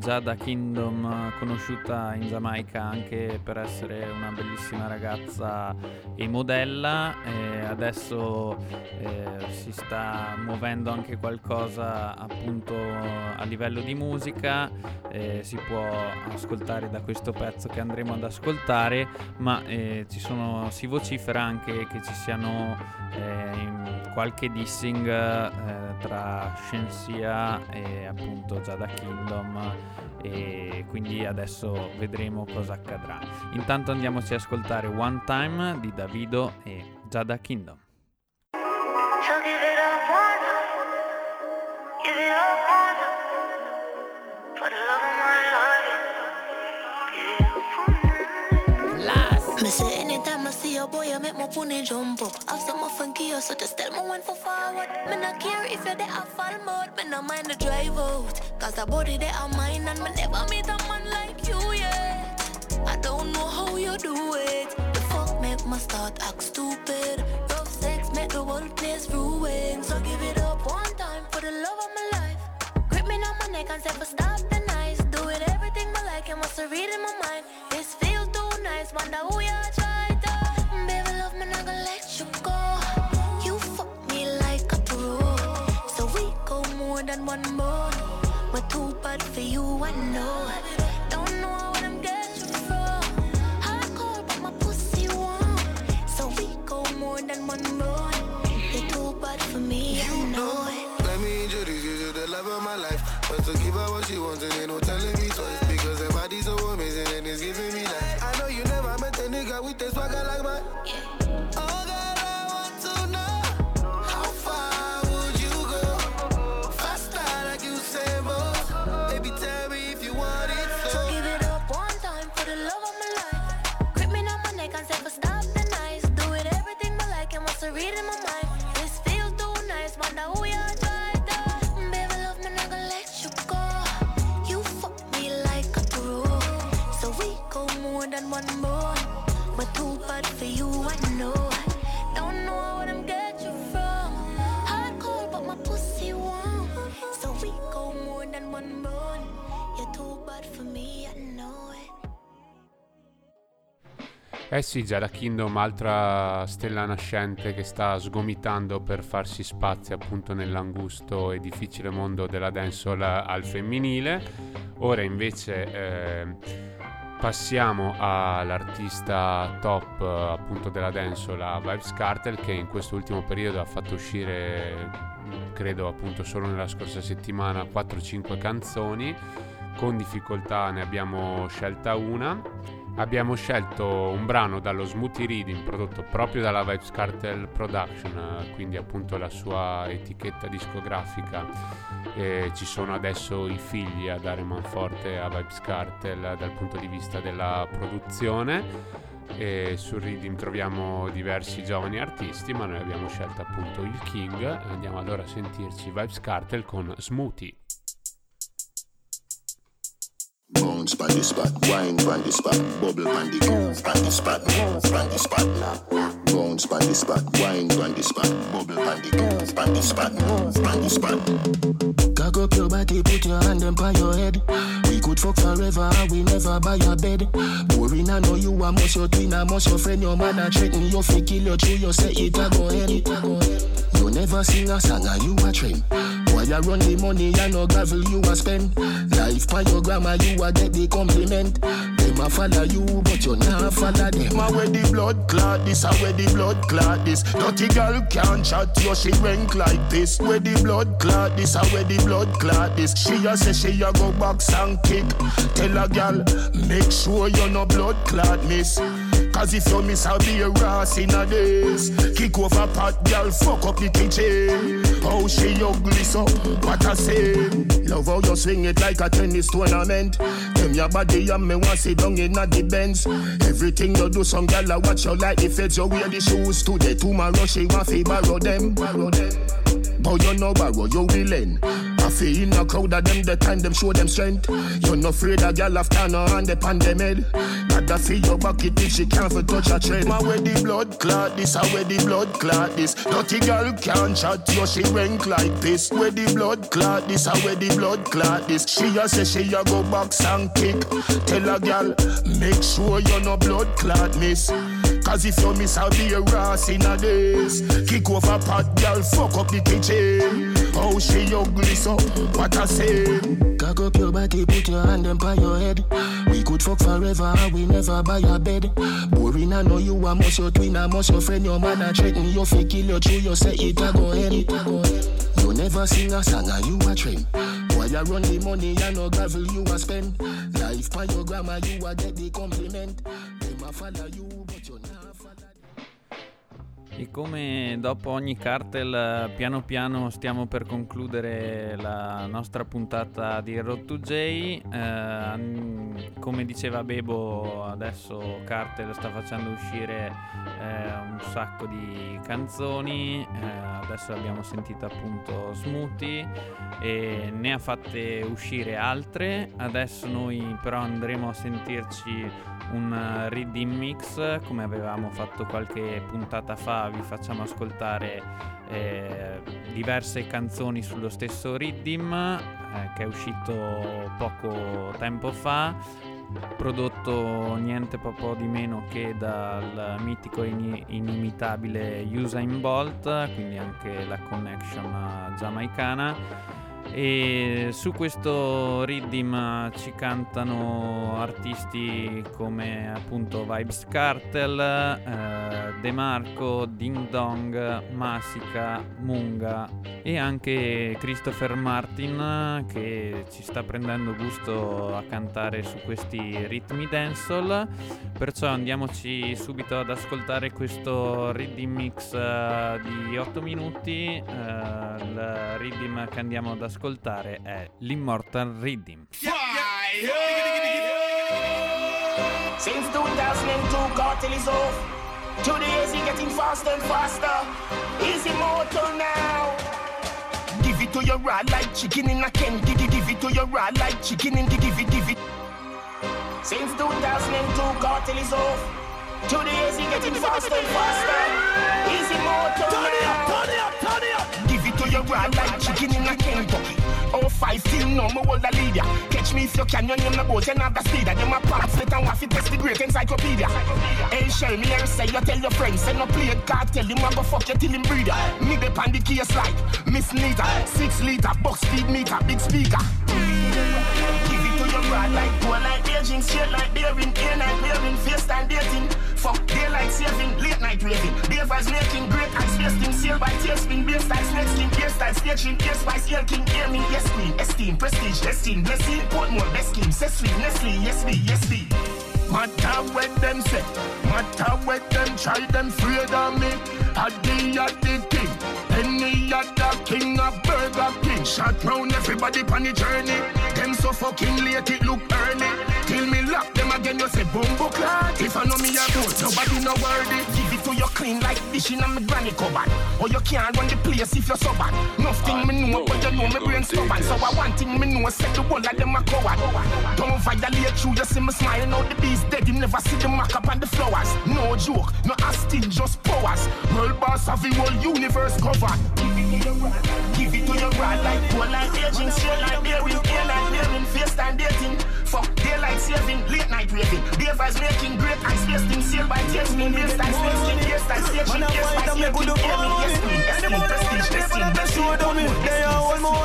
già da Kingdom conosciuta in Giamaica anche per essere una bellissima ragazza e modella e adesso eh, si sta muovendo anche qualcosa appunto a livello di musica eh, si può ascoltare da questo pezzo che andremo ad ascoltare ma eh, sono, si vocifera anche che ci siano eh, qualche dissing eh, tra Shensia e appunto Jada Kingdom e quindi adesso vedremo cosa accadrà. Intanto andiamoci ad ascoltare One Time di Davido e Jada Kingdom. Pony jump up. Have some fun gear, so just tell me when for forward. Me not care if you're there, I fall mode. Me not mind the drive out. Cause the body there are mine, and me never meet a man like you yet. I don't know how you do it. The fuck make my start act stupid. Rough sex make the whole place ruin. So give it up one time for the love of my life. Grip me on my neck and say stop the nice. Do it everything I like and what's the read in my mind. This feels too nice, wonder who you're one more. We're too bad for you, I know. Don't know what I'm getting from. Hardcore, but my pussy warm. So we go more than one more. You're too bad for me, I know it. Let me introduce you to the love of my life. But to give her what she wants and ain't no telling me twice. Because her body's so amazing and it's giving me life. I know you never met a nigga with this Eh sì, già la Kingdom, altra stella nascente che sta sgomitando per farsi spazio appunto nell'angusto e difficile mondo della dancehall al femminile. Ora invece eh, Passiamo all'artista top appunto della dance, la Vibes Cartel, che in questo ultimo periodo ha fatto uscire, credo appunto solo nella scorsa settimana, 4-5 canzoni. Con difficoltà ne abbiamo scelta una abbiamo scelto un brano dallo Smoothie Reading prodotto proprio dalla Vibes Cartel Production, quindi appunto la sua etichetta discografica. E ci sono adesso i figli a dare manforte a Vibes Cartel dal punto di vista della produzione. E sul Reading troviamo diversi giovani artisti, ma noi abbiamo scelto appunto il King. Andiamo allora a sentirci Vibes Cartel con Smoothie. Bounce by the spot, wine by the spot, bubble on the groove by the spot, by the spot. Bounce by the spot, wine by the spot, bubble on the groove by the spot, by the spot. Cock up your body, put your hand on your head. We could fuck forever, we never buy a bed. Boring, I know you are much your twin, I much your friend, your man, I threaten you, fi kill your true, you say it, I go ahead. You never sing a song, and you a trend. Why you run the money, I no gravel you a spend. Life by your grandma, you a get the compliment. Them a follow you, but you not follow them. A where the blood clot this, a where the blood clot this. Dirty girl can't chat, you she rank like this. Where the blood clot this, a where the blood clot this. She a say she a go back and kick. Tell a girl, make sure you no blood clot miss. Cause if you miss, I'll be a ras in a days. Kick over pot, girl, fuck up the kitchen. How she ugly so, what I say. Love how you swing it like a tennis tournament. Them your body and me want sit down in a the Benz. Everything you do, some girl I watch you like the feds. You wear the shoes today, tomorrow she want to borrow them. Borrow them. But you no borrow, you will lend. In a crowd of them, the time them show them strength. You're not afraid a girl after no hand upon them head. Gotta feel your bucket if she can't for touch a tread. My where the blood clot this, I where the blood clot this. Dirty girl can't chat, yo she rank like this. Where the blood clot this, I where the blood clot this. She a say she a go box and kick. Tell a girl, make sure you're no blood clot miss. Cause if you miss, I'll be a ras in a days. Kick over pot, girl, fuck up the kitchen. Oh, she ugly, so what I say? Cock up your body, put your hand on by your head. We could fuck forever, and we never buy a bed. Boring, I know you are most your twin, I most your friend. Your man, I threaten you, fake kill you, true, you say it, I go ahead. You never sing a song, and you a trend. Why you run the money, and no gravel you a spend. Life by your grandma, you a get the compliment. Them a follow you, but you. E come dopo ogni cartel, eh, piano piano stiamo per concludere la nostra puntata di Road to J. Eh, come diceva Bebo, adesso Cartel sta facendo uscire eh, un sacco di canzoni. eh, adesso abbiamo sentito appunto Smoothie e ne ha fatte uscire altre. Adesso noi però andremo a sentirci un eh, reading mix come avevamo fatto qualche puntata fa vi facciamo ascoltare eh, diverse canzoni sullo stesso Riddim eh, che è uscito poco tempo fa prodotto niente proprio di meno che dal mitico e ini- inimitabile Usain Bolt quindi anche la connection giamaicana e su questo Riddim ci cantano artisti come appunto Vibes Cartel, eh, De Marco, Ding Dong, Masica, Munga e anche Christopher Martin che ci sta prendendo gusto a cantare su questi ritmi dancehall. Perciò andiamoci subito ad ascoltare questo Riddim mix eh, di 8 minuti. Eh, il Riddim che andiamo ad ascoltare è l'Immortal Riddim. Since 2002, cartel is off. Today is he getting faster and faster. He's immortal now. Give it to your raw like chicken in a can. Give it, give it to your raw like chicken in the give it, give it. Since 2002, cartel is off. Today is he getting faster and faster. He's immortal now. Your raw like chicken in a Kentucky. Oh, five till no more a leader. Catch me if you can, you name the boat, you have the speed. Them a pamphlet and waffy test the great encyclopedia. Hey, shell me here say you tell your friends, say no play it, God tell him I go fuck you till him breeder. Me the pan the case like Miss Nita, six liter, box speed meter, big speaker. Broad like poor like aging, straight like bearing, air night wearing, face time dating. Fuck daylight saving, late night raving. Beavers making great ice wasting, sail by tailspin, beer style, snake skin, ear style, staging, ear spice, ear king, me, yes queen, esteem, prestige, destined, blessing, Portmore, best scheme, sweet, Nestle, yes be, yes be. Matter what them say, matter what them try, them. Afraid of me. Adi at the king, any the king of Burger King. Shot round everybody on the journey. Them so fucking late, it look early. Till me lock them again, you say boom book clot. If I know me a boat, nobody no worthy. Give it to you clean like dish in a me granny cupboard. Or you can't run the place if you're so bad. Nothing me know, but you know me brain stubborn. So I want thing me know, set the whole of them a coward. Don't violate you, you see me smiling out the bees dead. You never see the mark up on the flowers. No joke, no asking, just powers world boss of the whole universe covered. Give it to your bride like poor like aging, slow like bearing, air like bearing, face time dating. Fuck daylight saving, late night waving. Day making great, and space things sealed by tasting, base time spacing, base time staging, yes, by staging, hear me, yes, me, yes, me, prestige, destined, destined, destined, destined, destined, destined, destined, destined, destined, destined, destined, destined,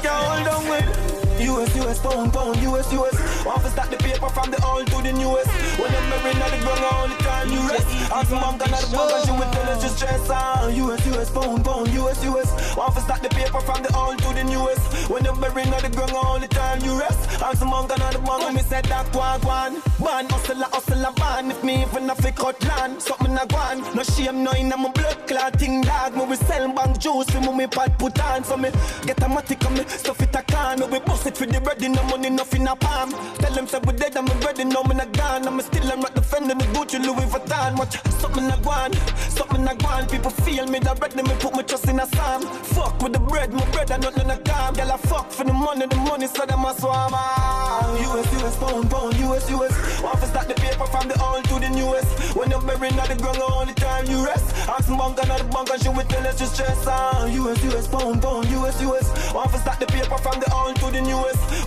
destined, destined, destined, US, US, pound, pound, US, US. Want to start the paper from the old to the newest. When them marrying on the ground all the time, you rest. Ask man, can I the bug, you will tell us just stress. US, US, pound, pound, US, US. Want to start the paper from the old to the newest. When them marrying on the ground all the time, you rest. Ask can I the bug, me said that one, one. Man, hustle, hustle, a man. If me even a cut land, something a gone. No shame, no in my blood clotting dog. Me we sell bank juice, me me pot put on. So me get a matic me, stuff it a can. Me we bust it for the ready, no money, nothing a palm. Tell them say we dead, I'm ready, no me not gone. I'm still I'm not defending the Gucci Louis for time. Watch something I want, something I want. People feel me directly, me put my trust in a psalm. Fuck with the bread, my bread, I not none of calm. Girl, I fuck for the money, the money, so them a swam. US, US, pound, pound, US, US. Want to start the paper from the old to the newest. When you're buried at the ground, only time you rest. Ask bunker, not the bunker, she will tell us to stress. Uh, US, US, pound, pound, US, US. Want to start the paper from the old to the newest.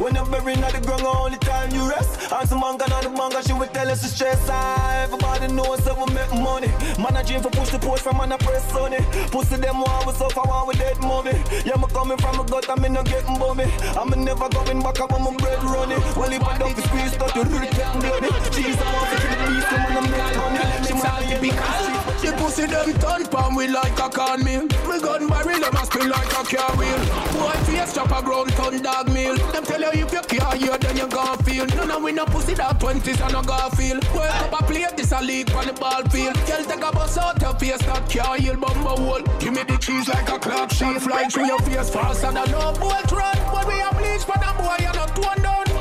When you're buried at the ground, only time you rest. Ask some bunker, not the bunker, she will tell us to stress. Uh, everybody knows that we make money. Man, I dream for push the push from man, I press on it. Pussy them want we suffer, want we dead mommy. Yeah, me coming from a gut, I'm in no getting bummy. I'm never going back, I want my bread running. Well, if I don't be squeezed, start to really getting bloody. Jeez, I'm off to the beast, I'm on the make money. She might be because the pussy them turn palm we like a corn meal. Me gun barrel them a spin like a car wheel. Boy face chop a ground ton dog meal. Them tell you if you can't hear then you gon' feel. None of we no pussy that twenties and no Garfield. Work up a plate this a league on the ball field. Girl take a bus out your face that can't heal bumble hole. Give me the cheese like a clock sheet fly through your face faster than no boat run. When we a bleach for the boy you not torn down.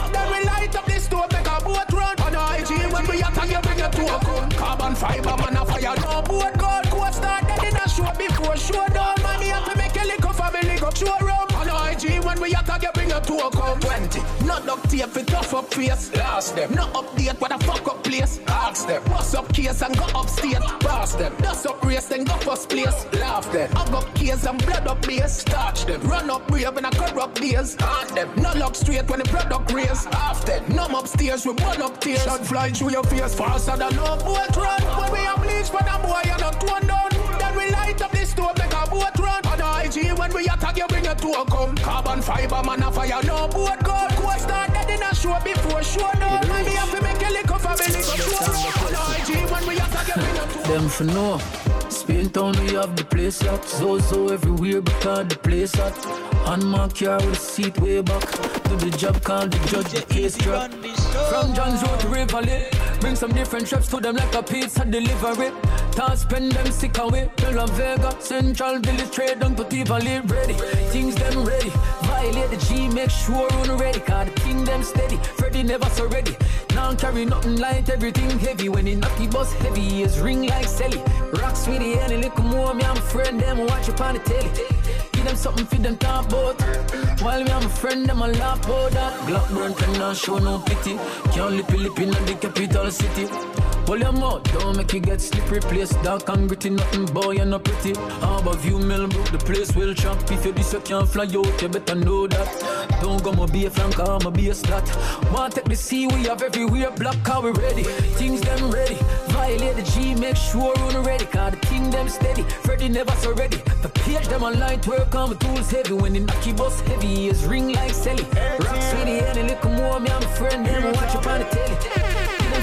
When we attack you bring it to a gun. Carbon fiber man a fire no boat gun. Coast start dead in a show before showdown. Man me have to make a lick of family go showroom. On IG when we attack you bring it to a gun. Twenty. Not duct tape for tough up face. Last them. No update what a fuck up place. Ask them. Bust up case and go upstairs. Pass them. Dust up race then go first place. Laugh them. Hug up case and blood up base. Starch them. Run up brave in a corrupt days. Haunt them. No look straight when the product race. Half them. Numb upstairs we burn up tears. Shot flying through your face faster than no boat run. When we a bleach for the boy you not torn down. Then we light up the stove make a boat run. On IG when we attack you bring it to a come. Carbon fiber man a fire no boat gun. Coast start dead in a show before show down. Man me have to make a lick of family go show. On IG when we attack you bring it to a Them for know. Spain town we have the place locked. So so everywhere because the place hot. On my car with a seat way back. To the job call the judge the case drop. From John's Road to Rivoli. Bring some different trips to them like a pizza delivery. Toss spend them sick away. To La Vega, Central Village, trade down to Tivoli. Ready, things them ready. Violate the G, make sure run ready. Cause the them steady. Freddy never so ready. Now carry nothing light, everything heavy. When he knock the bus heavy, is ring like Sally. Rock sweetie, and a little more. Me, I'm friend, them watch up on the telly. Give them something for them talk about. While me, I'm a friend, them a laugh about that. Glock burn, not show no pity. Can't lippy lippy in the capital city. Pull your mouth, don't make you get slippery place. Dark and gritty, nothing boy, you're not pretty. Harbor view, Millbrook, the place will chop. If you this, you can't fly out, you better know that. Don't go, my be a flank, I'ma be a slat. Want take the sea, we have everywhere, black car, we ready. Things them ready. Violate the G, make sure run ready. Cause the king them steady. Freddy never so ready. The page them online, work on my tools heavy. When the knocky bus heavy, is ring like Sally. Rock sweetie, and a little more, me, I'm a friend, them watch up on the telly.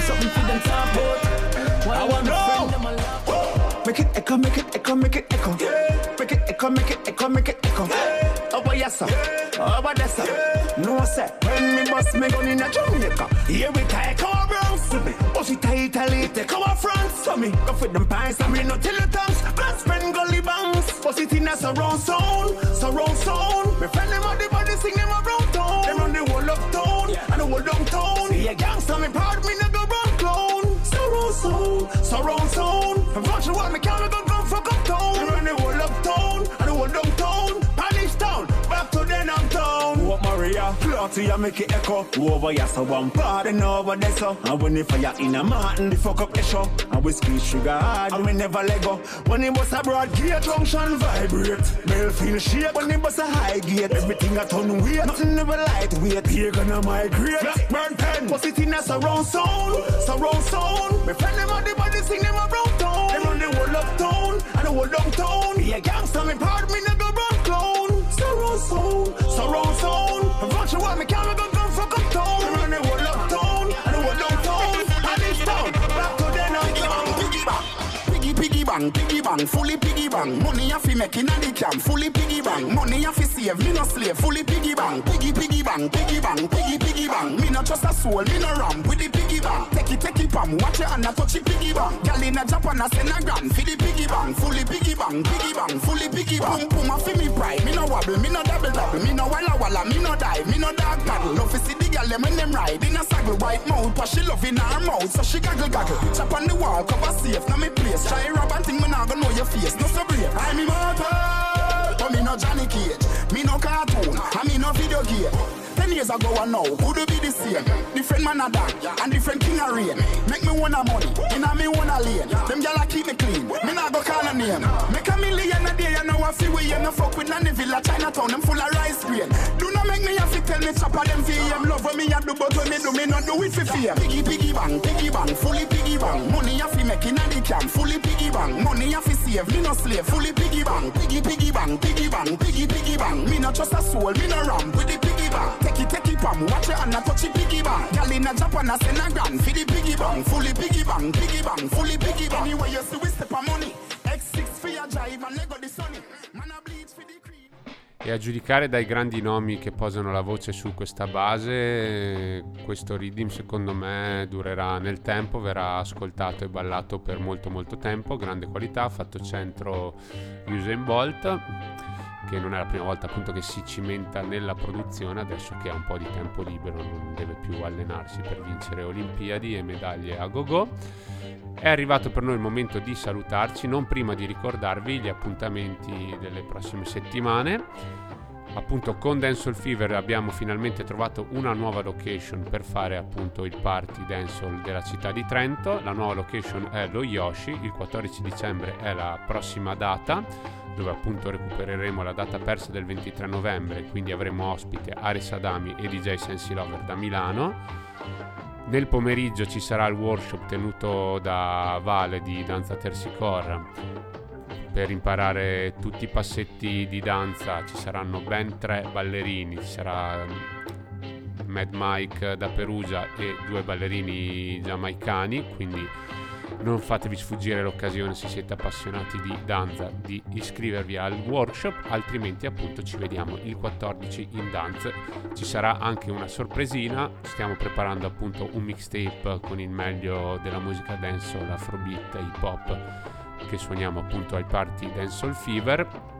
Them something for them talk about. While I'm a friend, them a laugh. Make it echo, make it echo, make it echo. Make it echo, make it echo, make it echo. Over oh, yes sir, over oh, there sir. No sir, when me bust me gun in a Jamaica. Here we oh, take our bronze. Bust it tight, Italy, take our France. So me go for them pints, and me no tell the tongues. Glass friend gully bangs. Bust it in a surround sound, surround sound. Me friend them out the body, sing them around town. Them run the whole uptown and the whole downtown. See a gangster, me proud, me surround sound. Function, what me Maria? Plotty, I make it echo. Over here, so one party over there, so. And when the fire in a mountain, the fuck up the show. And we squeeze sugar hard, and we never let go. When it was a broad gate, junction vibrate. Bell feel shake when it was a high gate. Everything a ton weight, nothing never lightweight. Here gonna migrate. Blackburn pen, was it in a surround sound? Surround sound. Me friend them on the body, sing them around town. Them run the whole uptown and the whole downtown. Be a gangster, me proud, me never run clown. Surround sound, surround sound she want me carry go fuck up town. I run the whole uptown, I the whole downtown, I this town, back to the night town. Piggy back, piggy piggy bang, piggy bang, fully piggy bang. Money I fi make in the camp, fully piggy bang. Money I fi save, me no slave, fully piggy bang. Piggy piggy bang, piggy bang, piggy piggy bang. Me no trust a soul, me no ram with the piggy bang. Take it, take it, pam, watch it and I touch it piggy bang. Girl in a Japan, I send a grand, fi the piggy bang, fully piggy bang, piggy bang, fully piggy bang. Boom boom, I fi me pride, me no wobble, me no double double, me no walla walla, me no die, me no dog paddle. Love fi see the girl them when them ride in a saddle, white mouth, but she love in her mouth, so she gaggle gaggle. Chop on the wall, cover safe, now me place. Try rob and think me nah go know your face, no so brave. I'm immortal, but me no Johnny Cage, me no cartoon, and me no video game. Ten years ago and now, could it be the same? Different man a dog, and different king a reign. Make me wanna money, in a me wanna lane. Them gyal a keep me clean, me nah go call a name. Make a million a day, you know I feel we you no fuck with none villa Chinatown, them full of rice grain. Do not make me have to tell me chopper them them love when me a do, but when me do me not do it for fear. Piggy piggy bang, piggy bang, fully piggy bang. Money a fi make in a the camp, fully piggy bang. Money a fi save, me no slave, fully piggy bang. Piggy piggy bang, piggy bang, piggy piggy bang. Me no trust a soul, me no ram with the piggy bang. Take it, take it, pam, watch it and I touch it piggy bang. Girl in a Japan, I send a grand, fi the piggy bang, fully piggy bang, piggy bang, fully piggy bang. Anyway, you see we step on money. X6 for your drive and Lego the sunny. E a giudicare dai grandi nomi che posano la voce su questa base, questo rhythm secondo me durerà nel tempo, verrà ascoltato e ballato per molto molto tempo, grande qualità, fatto centro Usain Bolt, che non è la prima volta appunto che si cimenta nella produzione, adesso che ha un po' di tempo libero, non deve più allenarsi per vincere Olimpiadi e medaglie a go-go. È arrivato per noi il momento di salutarci, non prima di ricordarvi gli appuntamenti delle prossime settimane. Appunto con Dancehall Fever abbiamo finalmente trovato una nuova location per fare appunto il party dancehall della città di Trento. La nuova location è lo Yoshi, il 14 dicembre è la prossima data dove appunto recupereremo la data persa del 23 novembre, quindi avremo ospite Aris Adami e DJ Sensi Lover da Milano. Nel pomeriggio ci sarà il workshop tenuto da Vale di Danza Tersicorra per imparare tutti i passetti di danza. Ci saranno ben tre ballerini, ci sarà Mad Mike da Perugia e due ballerini giamaicani, quindi non fatevi sfuggire l'occasione se siete appassionati di danza di iscrivervi al workshop, altrimenti appunto ci vediamo il 14 in danza. Ci sarà anche una sorpresina, stiamo preparando appunto un mixtape con il meglio della musica dance, l'afrobeat, hip hop che suoniamo appunto ai party Dancehall Fever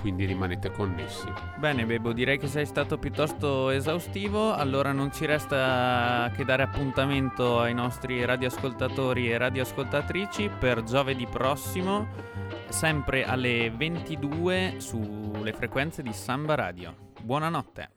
quindi rimanete connessi. Bene Bebo, direi che sei stato piuttosto esaustivo, allora non ci resta che dare appuntamento ai nostri radioascoltatori e radioascoltatrici per giovedì prossimo, sempre alle 22 sulle frequenze di Samba Radio. Buonanotte.